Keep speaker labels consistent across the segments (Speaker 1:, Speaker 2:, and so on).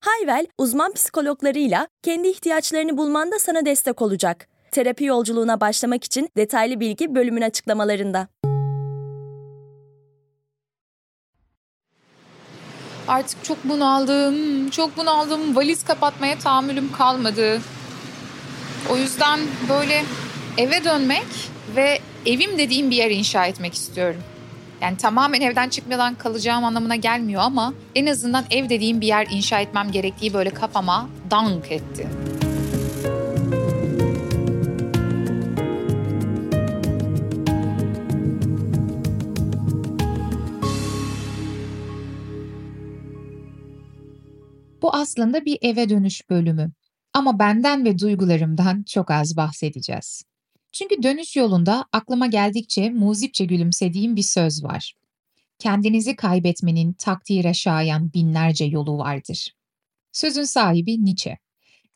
Speaker 1: Hayvel, uzman psikologlarıyla kendi ihtiyaçlarını bulmanda sana destek olacak. Terapi yolculuğuna başlamak için detaylı bilgi bölümün açıklamalarında.
Speaker 2: Artık çok bunaldım, çok bunaldım. Valiz kapatmaya tahammülüm kalmadı. O yüzden böyle eve dönmek ve evim dediğim bir yer inşa etmek istiyorum. Yani tamamen evden çıkmadan kalacağım anlamına gelmiyor ama en azından ev dediğim bir yer inşa etmem gerektiği böyle kafama dank etti.
Speaker 3: Bu aslında bir eve dönüş bölümü. Ama benden ve duygularımdan çok az bahsedeceğiz. Çünkü dönüş yolunda aklıma geldikçe muzipçe gülümsediğim bir söz var. Kendinizi kaybetmenin takdire şayan binlerce yolu vardır. Sözün sahibi Nietzsche.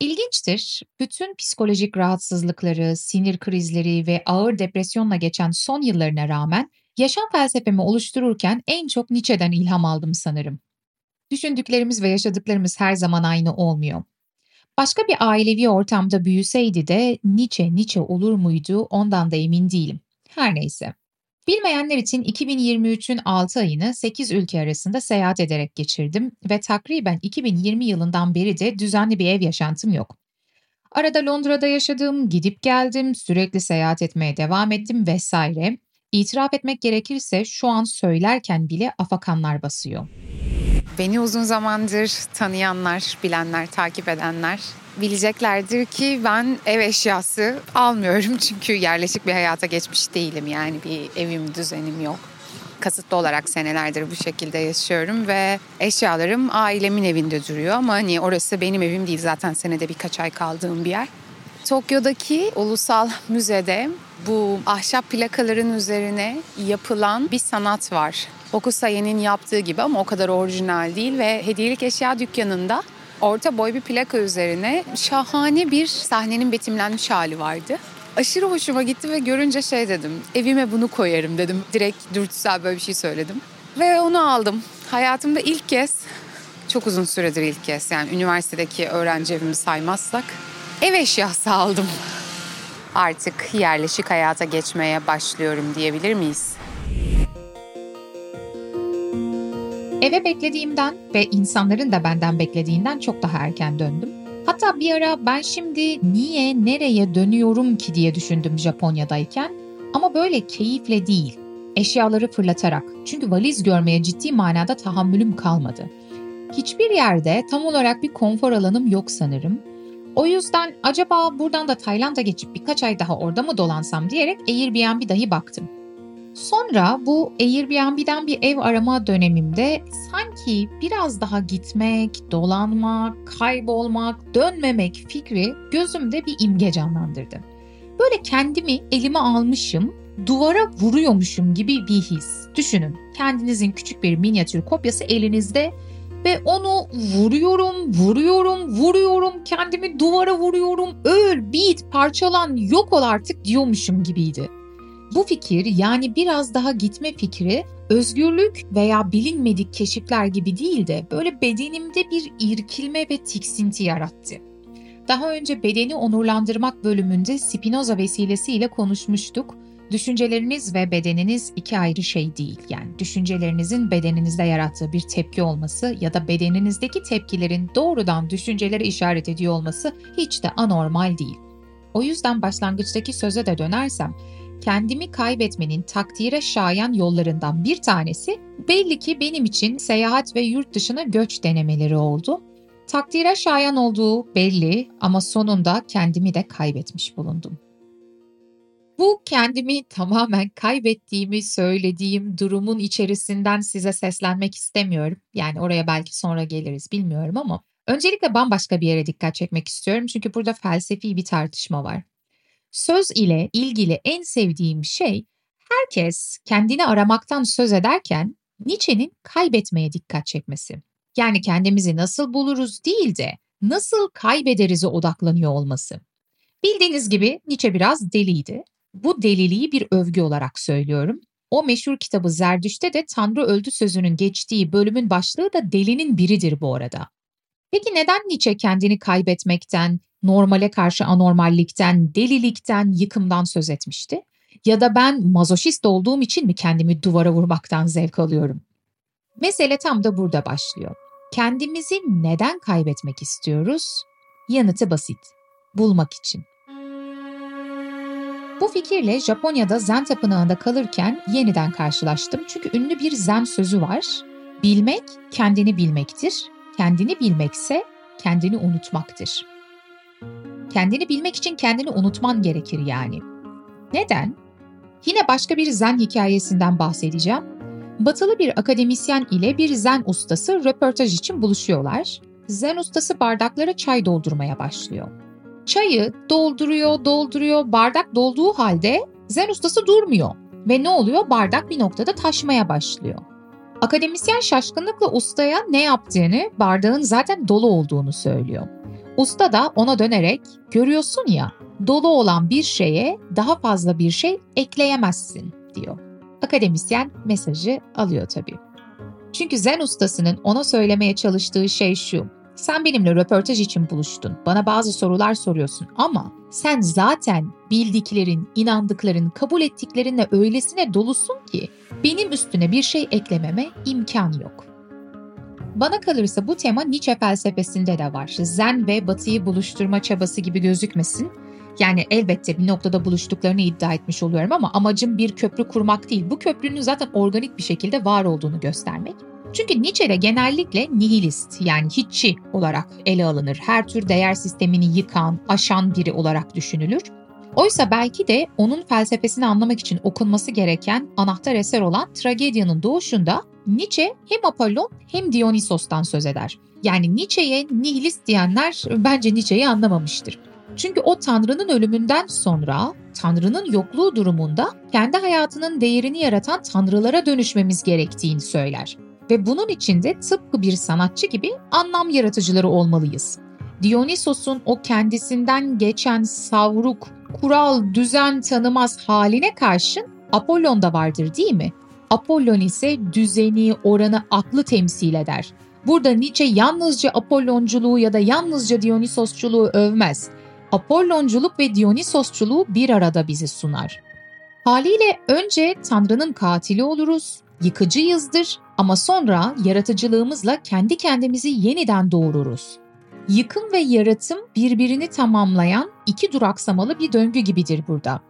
Speaker 3: İlginçtir, bütün psikolojik rahatsızlıkları, sinir krizleri ve ağır depresyonla geçen son yıllarına rağmen yaşam felsefemi oluştururken en çok Nietzsche'den ilham aldım sanırım. Düşündüklerimiz ve yaşadıklarımız her zaman aynı olmuyor. Başka bir ailevi ortamda büyüseydi de Nietzsche Nietzsche olur muydu ondan da emin değilim. Her neyse. Bilmeyenler için 2023'ün 6 ayını 8 ülke arasında seyahat ederek geçirdim ve takriben 2020 yılından beri de düzenli bir ev yaşantım yok. Arada Londra'da yaşadım, gidip geldim, sürekli seyahat etmeye devam ettim vesaire. İtiraf etmek gerekirse şu an söylerken bile afakanlar basıyor.
Speaker 2: Beni uzun zamandır tanıyanlar, bilenler, takip edenler bileceklerdir ki ben ev eşyası almıyorum çünkü yerleşik bir hayata geçmiş değilim. Yani bir evim, düzenim yok. Kasıtlı olarak senelerdir bu şekilde yaşıyorum ve eşyalarım ailemin evinde duruyor ama hani orası benim evim değil zaten senede birkaç ay kaldığım bir yer. Tokyo'daki ulusal müzede bu ahşap plakaların üzerine yapılan bir sanat var. Okusaye'nin yaptığı gibi ama o kadar orijinal değil ve hediyelik eşya dükkanında orta boy bir plaka üzerine şahane bir sahnenin betimlenmiş hali vardı. Aşırı hoşuma gitti ve görünce şey dedim, evime bunu koyarım dedim. Direkt dürtüsel böyle bir şey söyledim. Ve onu aldım. Hayatımda ilk kez, çok uzun süredir ilk kez yani üniversitedeki öğrenci evimi saymazsak ev eşyası aldım. Artık yerleşik hayata geçmeye başlıyorum diyebilir miyiz?
Speaker 3: Eve beklediğimden ve insanların da benden beklediğinden çok daha erken döndüm. Hatta bir ara ben şimdi niye, nereye dönüyorum ki diye düşündüm Japonya'dayken. Ama böyle keyifle değil, eşyaları fırlatarak. Çünkü valiz görmeye ciddi manada tahammülüm kalmadı. Hiçbir yerde tam olarak bir konfor alanım yok sanırım. O yüzden acaba buradan da Tayland'a geçip birkaç ay daha orada mı dolansam diyerek Airbnb dahi baktım. Sonra bu Airbnb'den bir ev arama dönemimde sanki biraz daha gitmek, dolanmak, kaybolmak, dönmemek fikri gözümde bir imge canlandırdı. Böyle kendimi elime almışım, duvara vuruyormuşum gibi bir his. Düşünün kendinizin küçük bir minyatür kopyası elinizde ve onu vuruyorum, vuruyorum, vuruyorum, kendimi duvara vuruyorum, öl, bit, parçalan, yok ol artık diyormuşum gibiydi. Bu fikir yani biraz daha gitme fikri özgürlük veya bilinmedik keşifler gibi değil de böyle bedenimde bir irkilme ve tiksinti yarattı. Daha önce bedeni onurlandırmak bölümünde Spinoza vesilesiyle konuşmuştuk. Düşünceleriniz ve bedeniniz iki ayrı şey değil. Yani düşüncelerinizin bedeninizde yarattığı bir tepki olması ya da bedeninizdeki tepkilerin doğrudan düşüncelere işaret ediyor olması hiç de anormal değil. O yüzden başlangıçtaki söze de dönersem kendimi kaybetmenin takdire şayan yollarından bir tanesi belli ki benim için seyahat ve yurt dışına göç denemeleri oldu. Takdire şayan olduğu belli ama sonunda kendimi de kaybetmiş bulundum. Bu kendimi tamamen kaybettiğimi söylediğim durumun içerisinden size seslenmek istemiyorum. Yani oraya belki sonra geliriz bilmiyorum ama öncelikle bambaşka bir yere dikkat çekmek istiyorum çünkü burada felsefi bir tartışma var. Söz ile ilgili en sevdiğim şey herkes kendini aramaktan söz ederken Nietzsche'nin kaybetmeye dikkat çekmesi. Yani kendimizi nasıl buluruz değil de nasıl kaybederiz'e odaklanıyor olması. Bildiğiniz gibi Nietzsche biraz deliydi. Bu deliliği bir övgü olarak söylüyorum. O meşhur kitabı Zerdüş'te de Tanrı öldü sözünün geçtiği bölümün başlığı da delinin biridir bu arada. Peki neden Nietzsche kendini kaybetmekten, normale karşı anormallikten, delilikten, yıkımdan söz etmişti? Ya da ben mazoşist olduğum için mi kendimi duvara vurmaktan zevk alıyorum? Mesele tam da burada başlıyor. Kendimizi neden kaybetmek istiyoruz? Yanıtı basit. Bulmak için. Bu fikirle Japonya'da Zen tapınağında kalırken yeniden karşılaştım. Çünkü ünlü bir Zen sözü var. Bilmek kendini bilmektir. Kendini bilmekse kendini unutmaktır. Kendini bilmek için kendini unutman gerekir yani. Neden? Yine başka bir zen hikayesinden bahsedeceğim. Batılı bir akademisyen ile bir zen ustası röportaj için buluşuyorlar. Zen ustası bardaklara çay doldurmaya başlıyor. Çayı dolduruyor, dolduruyor, bardak dolduğu halde zen ustası durmuyor. Ve ne oluyor? Bardak bir noktada taşmaya başlıyor. Akademisyen şaşkınlıkla ustaya ne yaptığını, bardağın zaten dolu olduğunu söylüyor. Usta da ona dönerek, görüyorsun ya, dolu olan bir şeye daha fazla bir şey ekleyemezsin diyor. Akademisyen mesajı alıyor tabii. Çünkü Zen ustasının ona söylemeye çalıştığı şey şu. Sen benimle röportaj için buluştun. Bana bazı sorular soruyorsun ama sen zaten bildiklerin, inandıkların, kabul ettiklerinle öylesine dolusun ki benim üstüne bir şey eklememe imkan yok. Bana kalırsa bu tema Nietzsche felsefesinde de var. Zen ve Batı'yı buluşturma çabası gibi gözükmesin. Yani elbette bir noktada buluştuklarını iddia etmiş oluyorum ama amacım bir köprü kurmak değil. Bu köprünün zaten organik bir şekilde var olduğunu göstermek. Çünkü Nietzsche'de genellikle nihilist yani hiççi olarak ele alınır. Her tür değer sistemini yıkan, aşan biri olarak düşünülür. Oysa belki de onun felsefesini anlamak için okunması gereken anahtar eser olan Tragedia'nın doğuşunda Nietzsche hem Apollon hem Dionysos'tan söz eder. Yani Nietzsche'ye nihilist diyenler bence Nietzsche'yi anlamamıştır. Çünkü o Tanrı'nın ölümünden sonra Tanrı'nın yokluğu durumunda kendi hayatının değerini yaratan tanrılara dönüşmemiz gerektiğini söyler. Ve bunun için de tıpkı bir sanatçı gibi anlam yaratıcıları olmalıyız. Dionysos'un o kendisinden geçen savruk, kural, düzen tanımaz haline karşın Apollon da vardır değil mi? Apollon ise düzeni, oranı, aklı temsil eder. Burada Nietzsche yalnızca Apollonculuğu ya da yalnızca Dionysosçuluğu övmez. Apollonculuk ve Dionysosçuluğu bir arada bizi sunar. Haliyle önce Tanrı'nın katili oluruz, yıkıcıyızdır ama sonra yaratıcılığımızla kendi kendimizi yeniden doğururuz. Yıkım ve yaratım birbirini tamamlayan iki duraksamalı bir döngü gibidir burada.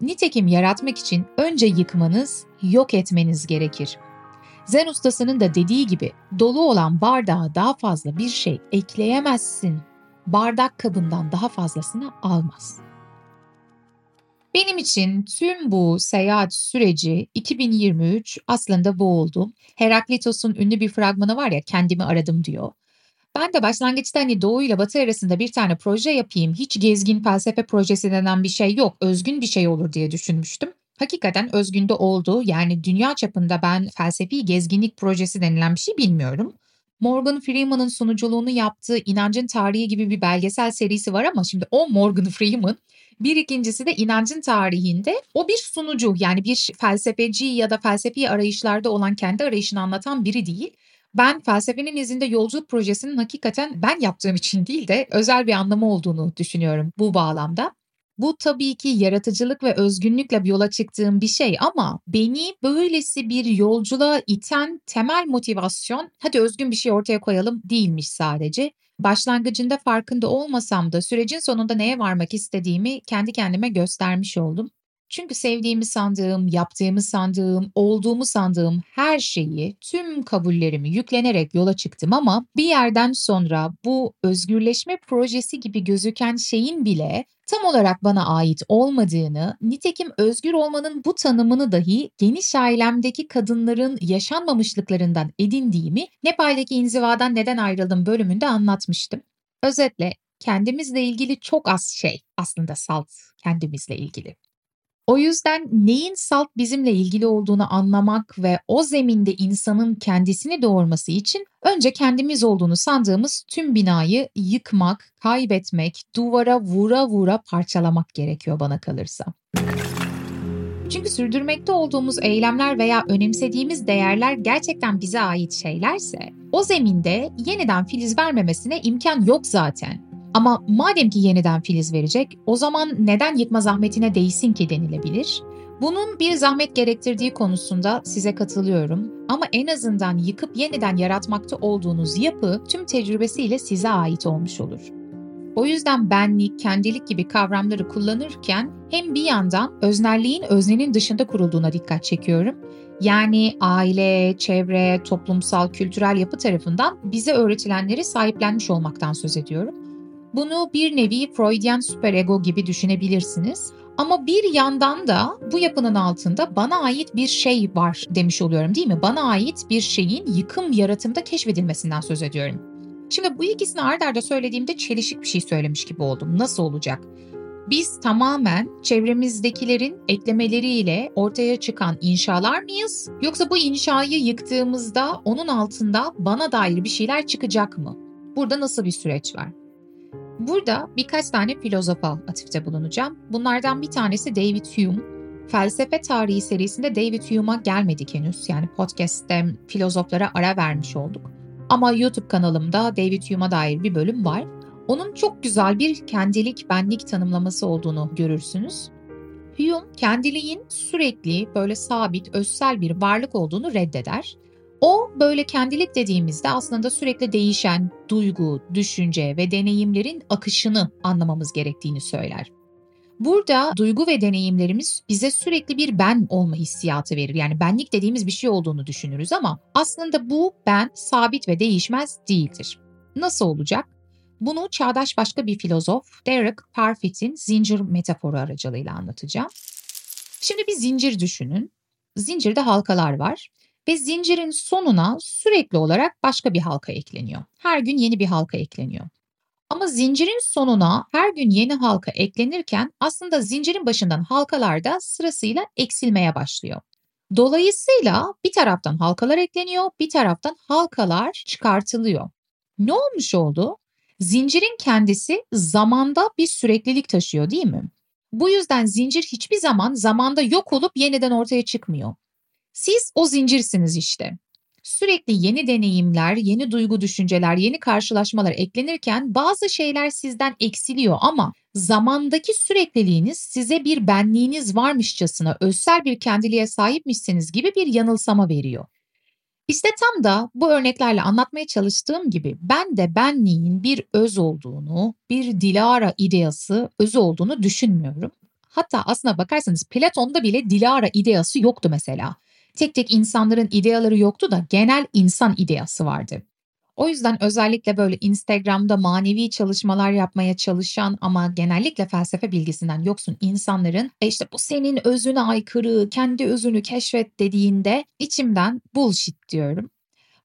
Speaker 3: Nitekim yaratmak için önce yıkmanız, yok etmeniz gerekir. Zen ustasının da dediği gibi dolu olan bardağa daha fazla bir şey ekleyemezsin. Bardak kabından daha fazlasını almaz. Benim için tüm bu seyahat süreci 2023 aslında bu oldu. Heraklitos'un ünlü bir fragmanı var ya kendimi aradım diyor. Ben de başlangıçta hani Doğu ile Batı arasında bir tane proje yapayım. Hiç gezgin felsefe projesi denen bir şey yok. Özgün bir şey olur diye düşünmüştüm. Hakikaten özgünde oldu. Yani dünya çapında ben felsefi gezginlik projesi denilen bir şey bilmiyorum. Morgan Freeman'ın sunuculuğunu yaptığı İnancın Tarihi gibi bir belgesel serisi var ama şimdi o Morgan Freeman bir ikincisi de inancın tarihinde o bir sunucu yani bir felsefeci ya da felsefi arayışlarda olan kendi arayışını anlatan biri değil. Ben felsefenin izinde yolculuk projesinin hakikaten ben yaptığım için değil de özel bir anlamı olduğunu düşünüyorum bu bağlamda. Bu tabii ki yaratıcılık ve özgünlükle yola çıktığım bir şey ama beni böylesi bir yolculuğa iten temel motivasyon hadi özgün bir şey ortaya koyalım değilmiş sadece. Başlangıcında farkında olmasam da sürecin sonunda neye varmak istediğimi kendi kendime göstermiş oldum. Çünkü sevdiğimi sandığım, yaptığımı sandığım, olduğumu sandığım her şeyi, tüm kabullerimi yüklenerek yola çıktım ama bir yerden sonra bu özgürleşme projesi gibi gözüken şeyin bile tam olarak bana ait olmadığını, nitekim özgür olmanın bu tanımını dahi geniş ailemdeki kadınların yaşanmamışlıklarından edindiğimi Nepal'deki inzivadan neden ayrıldım bölümünde anlatmıştım. Özetle kendimizle ilgili çok az şey aslında salt kendimizle ilgili. O yüzden neyin salt bizimle ilgili olduğunu anlamak ve o zeminde insanın kendisini doğurması için önce kendimiz olduğunu sandığımız tüm binayı yıkmak, kaybetmek, duvara vura vura parçalamak gerekiyor bana kalırsa. Çünkü sürdürmekte olduğumuz eylemler veya önemsediğimiz değerler gerçekten bize ait şeylerse o zeminde yeniden filiz vermemesine imkan yok zaten. Ama madem ki yeniden filiz verecek, o zaman neden yıkma zahmetine değsin ki denilebilir? Bunun bir zahmet gerektirdiği konusunda size katılıyorum ama en azından yıkıp yeniden yaratmakta olduğunuz yapı tüm tecrübesiyle size ait olmuş olur. O yüzden benlik, kendilik gibi kavramları kullanırken hem bir yandan öznelliğin öznenin dışında kurulduğuna dikkat çekiyorum. Yani aile, çevre, toplumsal, kültürel yapı tarafından bize öğretilenleri sahiplenmiş olmaktan söz ediyorum. Bunu bir nevi Freudian süperego gibi düşünebilirsiniz. Ama bir yandan da bu yapının altında bana ait bir şey var demiş oluyorum değil mi? Bana ait bir şeyin yıkım yaratımda keşfedilmesinden söz ediyorum. Şimdi bu ikisini ard arda söylediğimde çelişik bir şey söylemiş gibi oldum. Nasıl olacak? Biz tamamen çevremizdekilerin eklemeleriyle ortaya çıkan inşalar mıyız? Yoksa bu inşayı yıktığımızda onun altında bana dair bir şeyler çıkacak mı? Burada nasıl bir süreç var? Burada birkaç tane filozofa atıfta bulunacağım. Bunlardan bir tanesi David Hume. Felsefe tarihi serisinde David Hume'a gelmedik henüz. Yani podcast'te filozoflara ara vermiş olduk. Ama YouTube kanalımda David Hume'a dair bir bölüm var. Onun çok güzel bir kendilik, benlik tanımlaması olduğunu görürsünüz. Hume kendiliğin sürekli böyle sabit, özsel bir varlık olduğunu reddeder. O böyle kendilik dediğimizde aslında sürekli değişen duygu, düşünce ve deneyimlerin akışını anlamamız gerektiğini söyler. Burada duygu ve deneyimlerimiz bize sürekli bir ben olma hissiyatı verir. Yani benlik dediğimiz bir şey olduğunu düşünürüz ama aslında bu ben sabit ve değişmez değildir. Nasıl olacak? Bunu çağdaş başka bir filozof Derek Parfit'in zincir metaforu aracılığıyla anlatacağım. Şimdi bir zincir düşünün. Zincirde halkalar var ve zincirin sonuna sürekli olarak başka bir halka ekleniyor. Her gün yeni bir halka ekleniyor. Ama zincirin sonuna her gün yeni halka eklenirken aslında zincirin başından halkalar da sırasıyla eksilmeye başlıyor. Dolayısıyla bir taraftan halkalar ekleniyor, bir taraftan halkalar çıkartılıyor. Ne olmuş oldu? Zincirin kendisi zamanda bir süreklilik taşıyor değil mi? Bu yüzden zincir hiçbir zaman zamanda yok olup yeniden ortaya çıkmıyor. Siz o zincirsiniz işte. Sürekli yeni deneyimler, yeni duygu düşünceler, yeni karşılaşmalar eklenirken bazı şeyler sizden eksiliyor ama zamandaki sürekliliğiniz size bir benliğiniz varmışçasına, özsel bir kendiliğe sahipmişsiniz gibi bir yanılsama veriyor. İşte tam da bu örneklerle anlatmaya çalıştığım gibi ben de benliğin bir öz olduğunu, bir Dilara ideası özü olduğunu düşünmüyorum. Hatta aslına bakarsanız Platon'da bile Dilara ideası yoktu mesela. Tek tek insanların ideaları yoktu da genel insan ideası vardı. O yüzden özellikle böyle Instagram'da manevi çalışmalar yapmaya çalışan ama genellikle felsefe bilgisinden yoksun insanların e işte bu senin özüne aykırı, kendi özünü keşfet dediğinde içimden bullshit diyorum.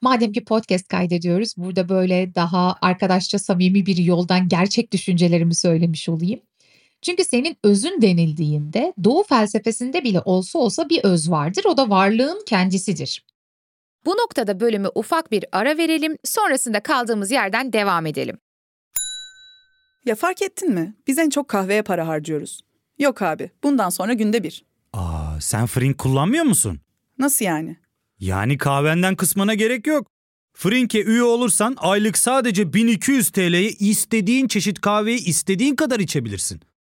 Speaker 3: Madem ki podcast kaydediyoruz burada böyle daha arkadaşça samimi bir yoldan gerçek düşüncelerimi söylemiş olayım. Çünkü senin özün denildiğinde doğu felsefesinde bile olsa olsa bir öz vardır. O da varlığın kendisidir.
Speaker 2: Bu noktada bölümü ufak bir ara verelim, sonrasında kaldığımız yerden devam edelim.
Speaker 4: Ya fark ettin mi? Biz en çok kahveye para harcıyoruz. Yok abi, bundan sonra günde bir.
Speaker 5: Aa, sen Frink kullanmıyor musun?
Speaker 4: Nasıl yani?
Speaker 5: Yani kahvenden kısmına gerek yok. Frink'e üye olursan aylık sadece 1200 TL'ye istediğin çeşit kahveyi istediğin kadar içebilirsin.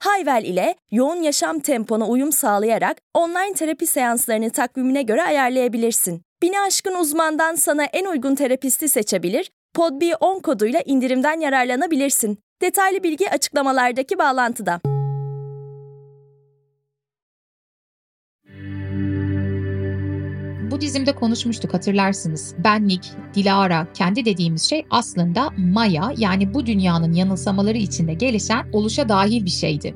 Speaker 1: Hayvel ile yoğun yaşam tempona uyum sağlayarak online terapi seanslarını takvimine göre ayarlayabilirsin. Bini aşkın uzmandan sana en uygun terapisti seçebilir, podb10 koduyla indirimden yararlanabilirsin. Detaylı bilgi açıklamalardaki bağlantıda.
Speaker 3: Budizm'de konuşmuştuk hatırlarsınız. Benlik, Dilara, kendi dediğimiz şey aslında Maya yani bu dünyanın yanılsamaları içinde gelişen oluşa dahil bir şeydi.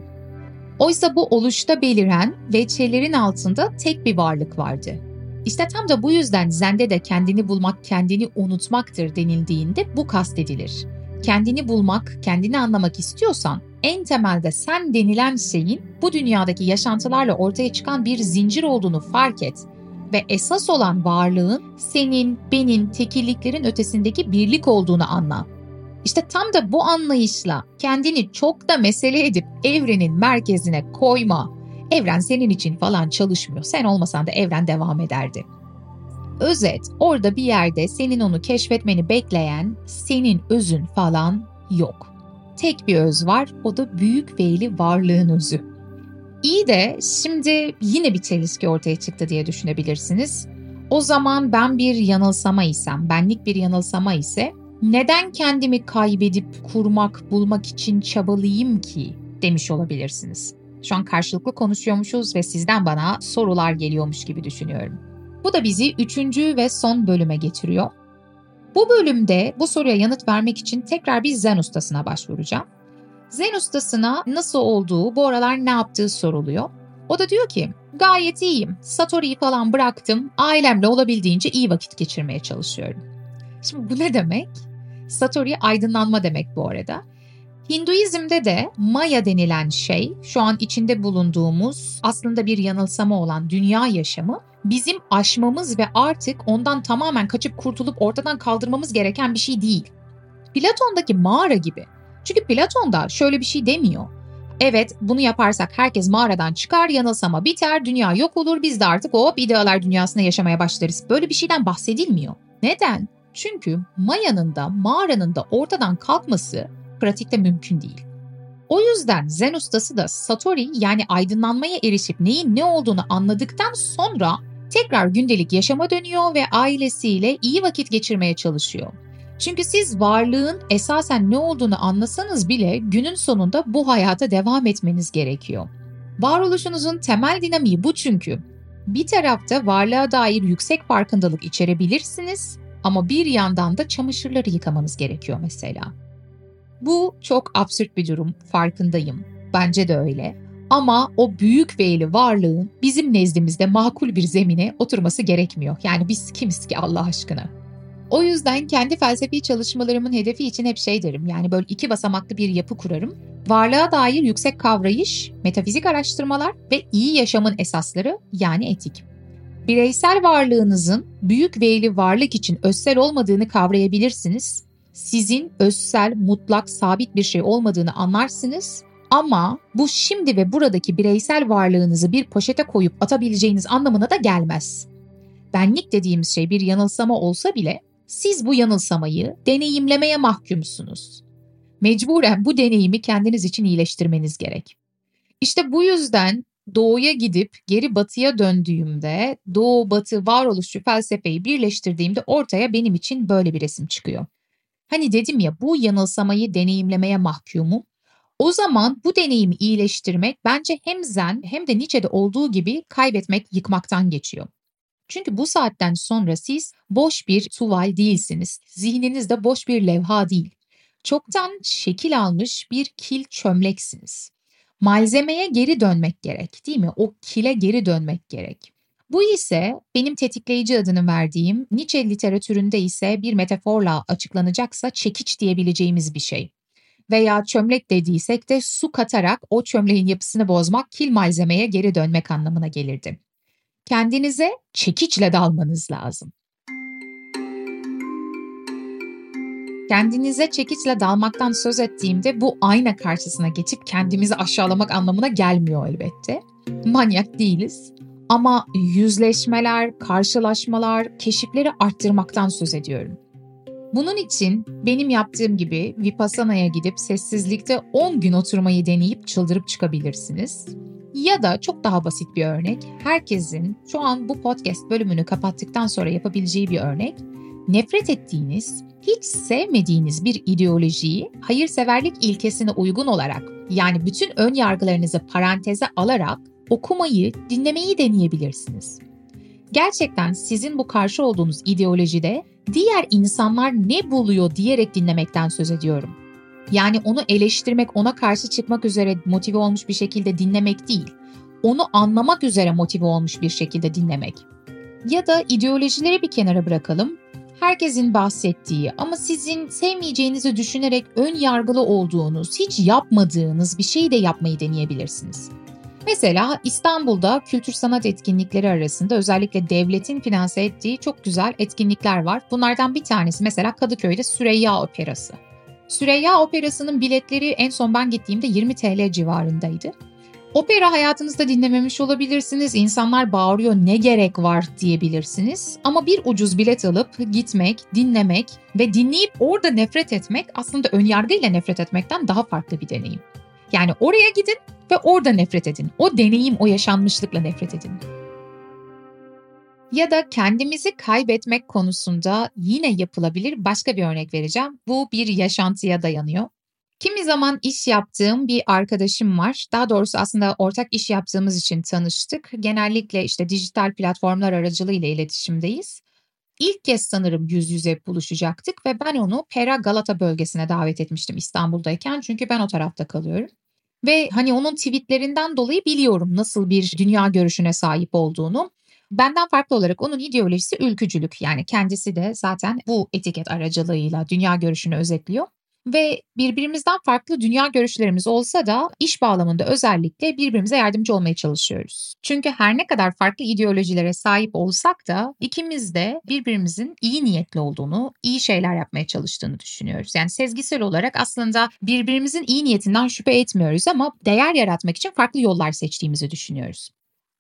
Speaker 3: Oysa bu oluşta beliren ve çelerin altında tek bir varlık vardı. İşte tam da bu yüzden Zen'de de kendini bulmak, kendini unutmaktır denildiğinde bu kastedilir. Kendini bulmak, kendini anlamak istiyorsan en temelde sen denilen şeyin bu dünyadaki yaşantılarla ortaya çıkan bir zincir olduğunu fark et ve esas olan varlığın senin, benim, tekilliklerin ötesindeki birlik olduğunu anla. İşte tam da bu anlayışla kendini çok da mesele edip evrenin merkezine koyma. Evren senin için falan çalışmıyor. Sen olmasan da evren devam ederdi. Özet, orada bir yerde senin onu keşfetmeni bekleyen senin özün falan yok. Tek bir öz var, o da büyük veyli varlığın özü. İyi de şimdi yine bir çelişki ortaya çıktı diye düşünebilirsiniz. O zaman ben bir yanılsama isem, benlik bir yanılsama ise neden kendimi kaybedip kurmak, bulmak için çabalayayım ki demiş olabilirsiniz. Şu an karşılıklı konuşuyormuşuz ve sizden bana sorular geliyormuş gibi düşünüyorum. Bu da bizi üçüncü ve son bölüme getiriyor. Bu bölümde bu soruya yanıt vermek için tekrar bir zen ustasına başvuracağım. Zen ustasına nasıl olduğu, bu aralar ne yaptığı soruluyor. O da diyor ki gayet iyiyim. Satori'yi falan bıraktım. Ailemle olabildiğince iyi vakit geçirmeye çalışıyorum. Şimdi bu ne demek? Satori aydınlanma demek bu arada. Hinduizm'de de Maya denilen şey, şu an içinde bulunduğumuz aslında bir yanılsama olan dünya yaşamı bizim aşmamız ve artık ondan tamamen kaçıp kurtulup ortadan kaldırmamız gereken bir şey değil. Platon'daki mağara gibi. Çünkü Platon'da şöyle bir şey demiyor. Evet bunu yaparsak herkes mağaradan çıkar, yanılsama biter, dünya yok olur, biz de artık hop idealar dünyasında yaşamaya başlarız. Böyle bir şeyden bahsedilmiyor. Neden? Çünkü Maya'nın da mağaranın da ortadan kalkması pratikte mümkün değil. O yüzden Zen ustası da Satori yani aydınlanmaya erişip neyin ne olduğunu anladıktan sonra tekrar gündelik yaşama dönüyor ve ailesiyle iyi vakit geçirmeye çalışıyor. Çünkü siz varlığın esasen ne olduğunu anlasanız bile günün sonunda bu hayata devam etmeniz gerekiyor. Varoluşunuzun temel dinamiği bu çünkü. Bir tarafta varlığa dair yüksek farkındalık içerebilirsiniz ama bir yandan da çamaşırları yıkamanız gerekiyor mesela. Bu çok absürt bir durum, farkındayım. Bence de öyle. Ama o büyük veyli varlığın bizim nezdimizde makul bir zemine oturması gerekmiyor. Yani biz kimiz ki Allah aşkına? O yüzden kendi felsefi çalışmalarımın hedefi için hep şey derim. Yani böyle iki basamaklı bir yapı kurarım. Varlığa dair yüksek kavrayış, metafizik araştırmalar ve iyi yaşamın esasları yani etik. Bireysel varlığınızın büyük veyli varlık için özsel olmadığını kavrayabilirsiniz. Sizin özsel, mutlak, sabit bir şey olmadığını anlarsınız ama bu şimdi ve buradaki bireysel varlığınızı bir poşete koyup atabileceğiniz anlamına da gelmez. Benlik dediğimiz şey bir yanılsama olsa bile siz bu yanılsamayı deneyimlemeye mahkumsunuz. Mecburen bu deneyimi kendiniz için iyileştirmeniz gerek. İşte bu yüzden doğuya gidip geri batıya döndüğümde doğu batı varoluşçu felsefeyi birleştirdiğimde ortaya benim için böyle bir resim çıkıyor. Hani dedim ya bu yanılsamayı deneyimlemeye mahkumum. O zaman bu deneyimi iyileştirmek bence hem Zen hem de Nietzsche'de olduğu gibi kaybetmek, yıkmaktan geçiyor. Çünkü bu saatten sonra siz boş bir tuval değilsiniz. Zihniniz de boş bir levha değil. Çoktan şekil almış bir kil çömleksiniz. Malzemeye geri dönmek gerek değil mi? O kile geri dönmek gerek. Bu ise benim tetikleyici adını verdiğim Nietzsche literatüründe ise bir metaforla açıklanacaksa çekiç diyebileceğimiz bir şey. Veya çömlek dediysek de su katarak o çömleğin yapısını bozmak kil malzemeye geri dönmek anlamına gelirdi. Kendinize çekiçle dalmanız lazım. Kendinize çekiçle dalmaktan söz ettiğimde bu ayna karşısına geçip kendimizi aşağılamak anlamına gelmiyor elbette. Manyak değiliz. Ama yüzleşmeler, karşılaşmalar, keşifleri arttırmaktan söz ediyorum. Bunun için benim yaptığım gibi Vipassana'ya gidip sessizlikte 10 gün oturmayı deneyip çıldırıp çıkabilirsiniz. Ya da çok daha basit bir örnek, herkesin şu an bu podcast bölümünü kapattıktan sonra yapabileceği bir örnek, nefret ettiğiniz, hiç sevmediğiniz bir ideolojiyi hayırseverlik ilkesine uygun olarak yani bütün ön yargılarınızı paranteze alarak okumayı, dinlemeyi deneyebilirsiniz. Gerçekten sizin bu karşı olduğunuz ideolojide diğer insanlar ne buluyor diyerek dinlemekten söz ediyorum. Yani onu eleştirmek, ona karşı çıkmak üzere motive olmuş bir şekilde dinlemek değil. Onu anlamak üzere motive olmuş bir şekilde dinlemek. Ya da ideolojileri bir kenara bırakalım. Herkesin bahsettiği ama sizin sevmeyeceğinizi düşünerek ön yargılı olduğunuz, hiç yapmadığınız bir şeyi de yapmayı deneyebilirsiniz. Mesela İstanbul'da kültür sanat etkinlikleri arasında özellikle devletin finanse ettiği çok güzel etkinlikler var. Bunlardan bir tanesi mesela Kadıköy'de Süreyya Operası. Süreyya Operası'nın biletleri en son ben gittiğimde 20 TL civarındaydı. Opera hayatınızda dinlememiş olabilirsiniz. İnsanlar bağırıyor ne gerek var diyebilirsiniz. Ama bir ucuz bilet alıp gitmek, dinlemek ve dinleyip orada nefret etmek aslında önyargıyla nefret etmekten daha farklı bir deneyim. Yani oraya gidin ve orada nefret edin. O deneyim, o yaşanmışlıkla nefret edin. Ya da kendimizi kaybetmek konusunda yine yapılabilir başka bir örnek vereceğim. Bu bir yaşantıya dayanıyor. Kimi zaman iş yaptığım bir arkadaşım var. Daha doğrusu aslında ortak iş yaptığımız için tanıştık. Genellikle işte dijital platformlar aracılığıyla iletişimdeyiz. İlk kez sanırım yüz yüze buluşacaktık ve ben onu Pera Galata bölgesine davet etmiştim İstanbul'dayken çünkü ben o tarafta kalıyorum. Ve hani onun tweetlerinden dolayı biliyorum nasıl bir dünya görüşüne sahip olduğunu. Benden farklı olarak onun ideolojisi ülkücülük. Yani kendisi de zaten bu etiket aracılığıyla dünya görüşünü özetliyor ve birbirimizden farklı dünya görüşlerimiz olsa da iş bağlamında özellikle birbirimize yardımcı olmaya çalışıyoruz. Çünkü her ne kadar farklı ideolojilere sahip olsak da ikimiz de birbirimizin iyi niyetli olduğunu, iyi şeyler yapmaya çalıştığını düşünüyoruz. Yani sezgisel olarak aslında birbirimizin iyi niyetinden şüphe etmiyoruz ama değer yaratmak için farklı yollar seçtiğimizi düşünüyoruz.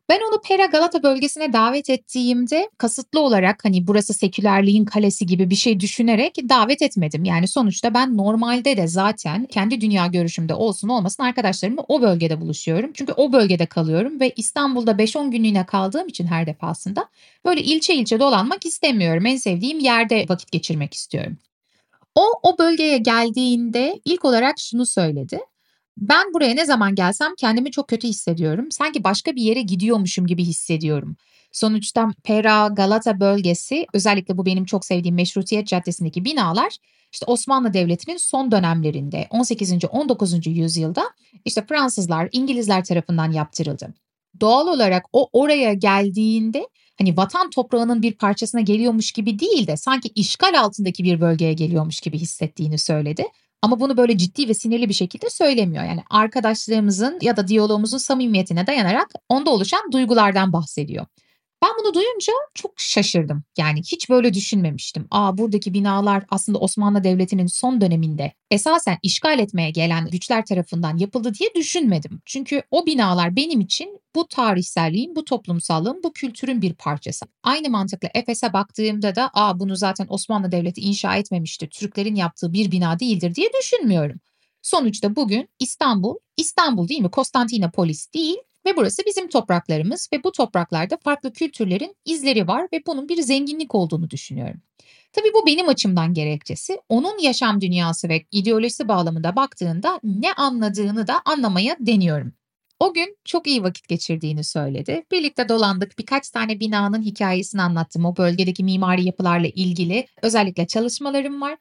Speaker 3: Ben onu Pera Galata bölgesine davet ettiğimde kasıtlı olarak hani burası sekülerliğin kalesi gibi bir şey düşünerek davet etmedim. Yani sonuçta ben normalde de zaten kendi dünya görüşümde olsun olmasın arkadaşlarımla o bölgede buluşuyorum. Çünkü o bölgede kalıyorum ve İstanbul'da 5-10 günlüğüne kaldığım için her defasında böyle ilçe ilçe dolanmak istemiyorum. En sevdiğim yerde vakit geçirmek istiyorum. O o bölgeye geldiğinde ilk olarak şunu söyledi. Ben buraya ne zaman gelsem kendimi çok kötü hissediyorum. Sanki başka bir yere gidiyormuşum gibi hissediyorum. Sonuçta Pera, Galata bölgesi özellikle bu benim çok sevdiğim Meşrutiyet Caddesi'ndeki binalar işte Osmanlı Devleti'nin son dönemlerinde 18. 19. yüzyılda işte Fransızlar, İngilizler tarafından yaptırıldı. Doğal olarak o oraya geldiğinde hani vatan toprağının bir parçasına geliyormuş gibi değil de sanki işgal altındaki bir bölgeye geliyormuş gibi hissettiğini söyledi. Ama bunu böyle ciddi ve sinirli bir şekilde söylemiyor. Yani arkadaşlığımızın ya da diyalogumuzun samimiyetine dayanarak onda oluşan duygulardan bahsediyor. Ben bunu duyunca çok şaşırdım. Yani hiç böyle düşünmemiştim. Aa buradaki binalar aslında Osmanlı Devleti'nin son döneminde esasen işgal etmeye gelen güçler tarafından yapıldı diye düşünmedim. Çünkü o binalar benim için bu tarihselliğin, bu toplumsallığın, bu kültürün bir parçası. Aynı mantıkla Efes'e baktığımda da aa bunu zaten Osmanlı Devleti inşa etmemişti, Türklerin yaptığı bir bina değildir diye düşünmüyorum. Sonuçta bugün İstanbul, İstanbul değil mi? Konstantinopolis değil, ve burası bizim topraklarımız ve bu topraklarda farklı kültürlerin izleri var ve bunun bir zenginlik olduğunu düşünüyorum. Tabii bu benim açımdan gerekçesi. Onun yaşam dünyası ve ideolojisi bağlamında baktığında ne anladığını da anlamaya deniyorum. O gün çok iyi vakit geçirdiğini söyledi. Birlikte dolandık. Birkaç tane binanın hikayesini anlattım. O bölgedeki mimari yapılarla ilgili özellikle çalışmalarım var.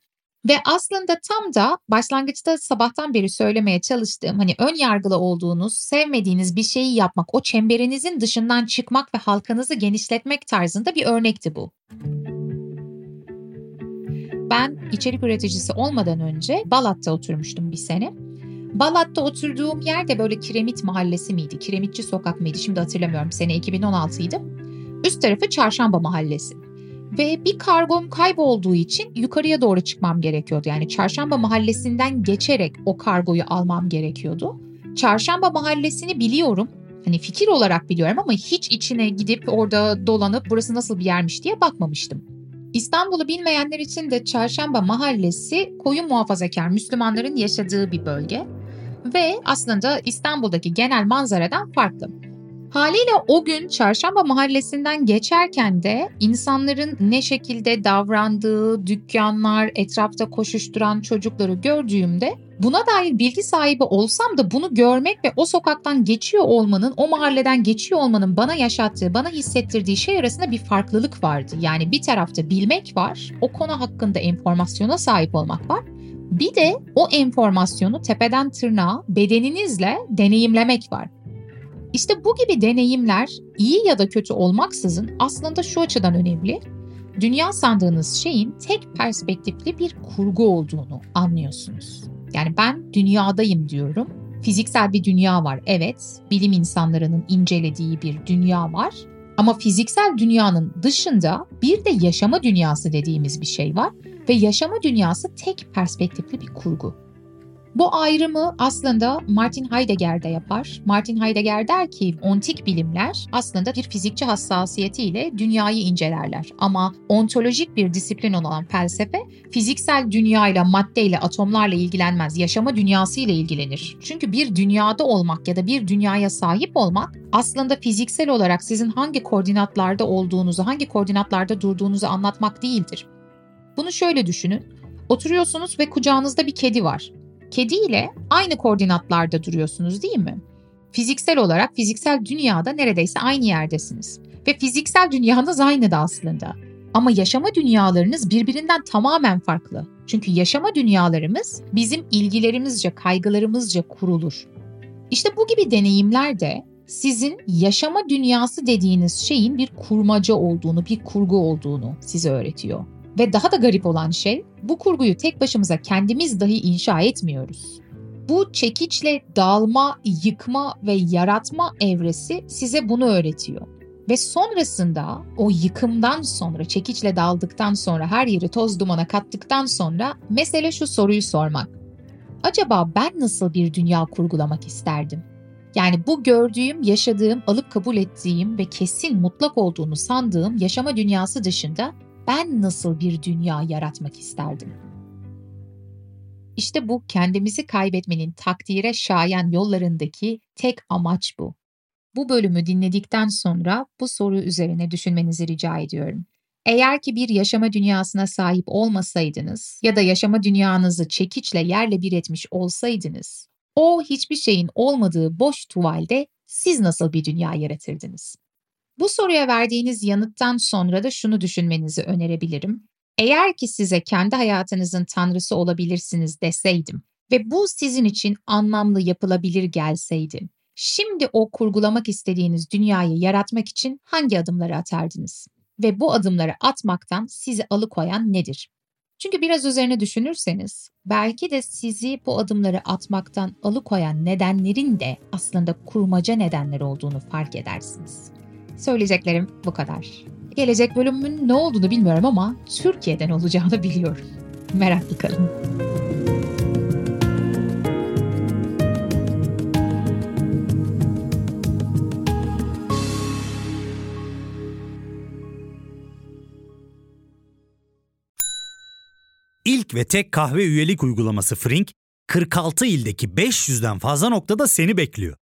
Speaker 3: Ve aslında tam da başlangıçta sabahtan beri söylemeye çalıştığım hani ön yargılı olduğunuz, sevmediğiniz bir şeyi yapmak, o çemberinizin dışından çıkmak ve halkanızı genişletmek tarzında bir örnekti bu. Ben içerik üreticisi olmadan önce Balat'ta oturmuştum bir sene. Balat'ta oturduğum yer de böyle Kiremit Mahallesi miydi? Kiremitçi Sokak mıydı? Şimdi hatırlamıyorum. Sene 2016 idi. Üst tarafı Çarşamba Mahallesi. Ve bir kargom kaybolduğu için yukarıya doğru çıkmam gerekiyordu. Yani Çarşamba Mahallesi'nden geçerek o kargoyu almam gerekiyordu. Çarşamba Mahallesi'ni biliyorum. Hani fikir olarak biliyorum ama hiç içine gidip orada dolanıp burası nasıl bir yermiş diye bakmamıştım. İstanbul'u bilmeyenler için de Çarşamba Mahallesi koyu muhafazakar Müslümanların yaşadığı bir bölge ve aslında İstanbul'daki genel manzaradan farklı. Haliyle o gün Çarşamba Mahallesi'nden geçerken de insanların ne şekilde davrandığı, dükkanlar, etrafta koşuşturan çocukları gördüğümde buna dair bilgi sahibi olsam da bunu görmek ve o sokaktan geçiyor olmanın, o mahalleden geçiyor olmanın bana yaşattığı, bana hissettirdiği şey arasında bir farklılık vardı. Yani bir tarafta bilmek var, o konu hakkında enformasyona sahip olmak var. Bir de o enformasyonu tepeden tırnağa bedeninizle deneyimlemek var. İşte bu gibi deneyimler iyi ya da kötü olmaksızın aslında şu açıdan önemli. Dünya sandığınız şeyin tek perspektifli bir kurgu olduğunu anlıyorsunuz. Yani ben dünyadayım diyorum. Fiziksel bir dünya var evet. Bilim insanlarının incelediği bir dünya var. Ama fiziksel dünyanın dışında bir de yaşama dünyası dediğimiz bir şey var ve yaşama dünyası tek perspektifli bir kurgu. Bu ayrımı aslında Martin Heidegger de yapar. Martin Heidegger der ki ontik bilimler aslında bir fizikçi hassasiyetiyle dünyayı incelerler. Ama ontolojik bir disiplin olan felsefe fiziksel dünyayla, maddeyle, atomlarla ilgilenmez. Yaşama dünyasıyla ilgilenir. Çünkü bir dünyada olmak ya da bir dünyaya sahip olmak aslında fiziksel olarak sizin hangi koordinatlarda olduğunuzu, hangi koordinatlarda durduğunuzu anlatmak değildir. Bunu şöyle düşünün. Oturuyorsunuz ve kucağınızda bir kedi var. Kedi ile aynı koordinatlarda duruyorsunuz değil mi? Fiziksel olarak fiziksel dünyada neredeyse aynı yerdesiniz. Ve fiziksel dünyanız aynı da aslında. Ama yaşama dünyalarınız birbirinden tamamen farklı. Çünkü yaşama dünyalarımız bizim ilgilerimizce, kaygılarımızca kurulur. İşte bu gibi deneyimler de sizin yaşama dünyası dediğiniz şeyin bir kurmaca olduğunu, bir kurgu olduğunu size öğretiyor. Ve daha da garip olan şey bu kurguyu tek başımıza kendimiz dahi inşa etmiyoruz. Bu çekiçle dağılma, yıkma ve yaratma evresi size bunu öğretiyor. Ve sonrasında o yıkımdan sonra, çekiçle daldıktan sonra, her yeri toz dumana kattıktan sonra mesele şu soruyu sormak. Acaba ben nasıl bir dünya kurgulamak isterdim? Yani bu gördüğüm, yaşadığım, alıp kabul ettiğim ve kesin mutlak olduğunu sandığım yaşama dünyası dışında ben nasıl bir dünya yaratmak isterdim? İşte bu kendimizi kaybetmenin takdire şayan yollarındaki tek amaç bu. Bu bölümü dinledikten sonra bu soru üzerine düşünmenizi rica ediyorum. Eğer ki bir yaşama dünyasına sahip olmasaydınız ya da yaşama dünyanızı çekiçle yerle bir etmiş olsaydınız, o hiçbir şeyin olmadığı boş tuvalde siz nasıl bir dünya yaratırdınız? Bu soruya verdiğiniz yanıttan sonra da şunu düşünmenizi önerebilirim. Eğer ki size kendi hayatınızın tanrısı olabilirsiniz deseydim ve bu sizin için anlamlı yapılabilir gelseydi, şimdi o kurgulamak istediğiniz dünyayı yaratmak için hangi adımları atardınız? Ve bu adımları atmaktan sizi alıkoyan nedir? Çünkü biraz üzerine düşünürseniz belki de sizi bu adımları atmaktan alıkoyan nedenlerin de aslında kurmaca nedenler olduğunu fark edersiniz. Söyleyeceklerim bu kadar. Gelecek bölümün ne olduğunu bilmiyorum ama Türkiye'den olacağını biliyorum. Meraklı kalın.
Speaker 5: İlk ve tek kahve üyelik uygulaması Frink, 46 ildeki 500'den fazla noktada seni bekliyor.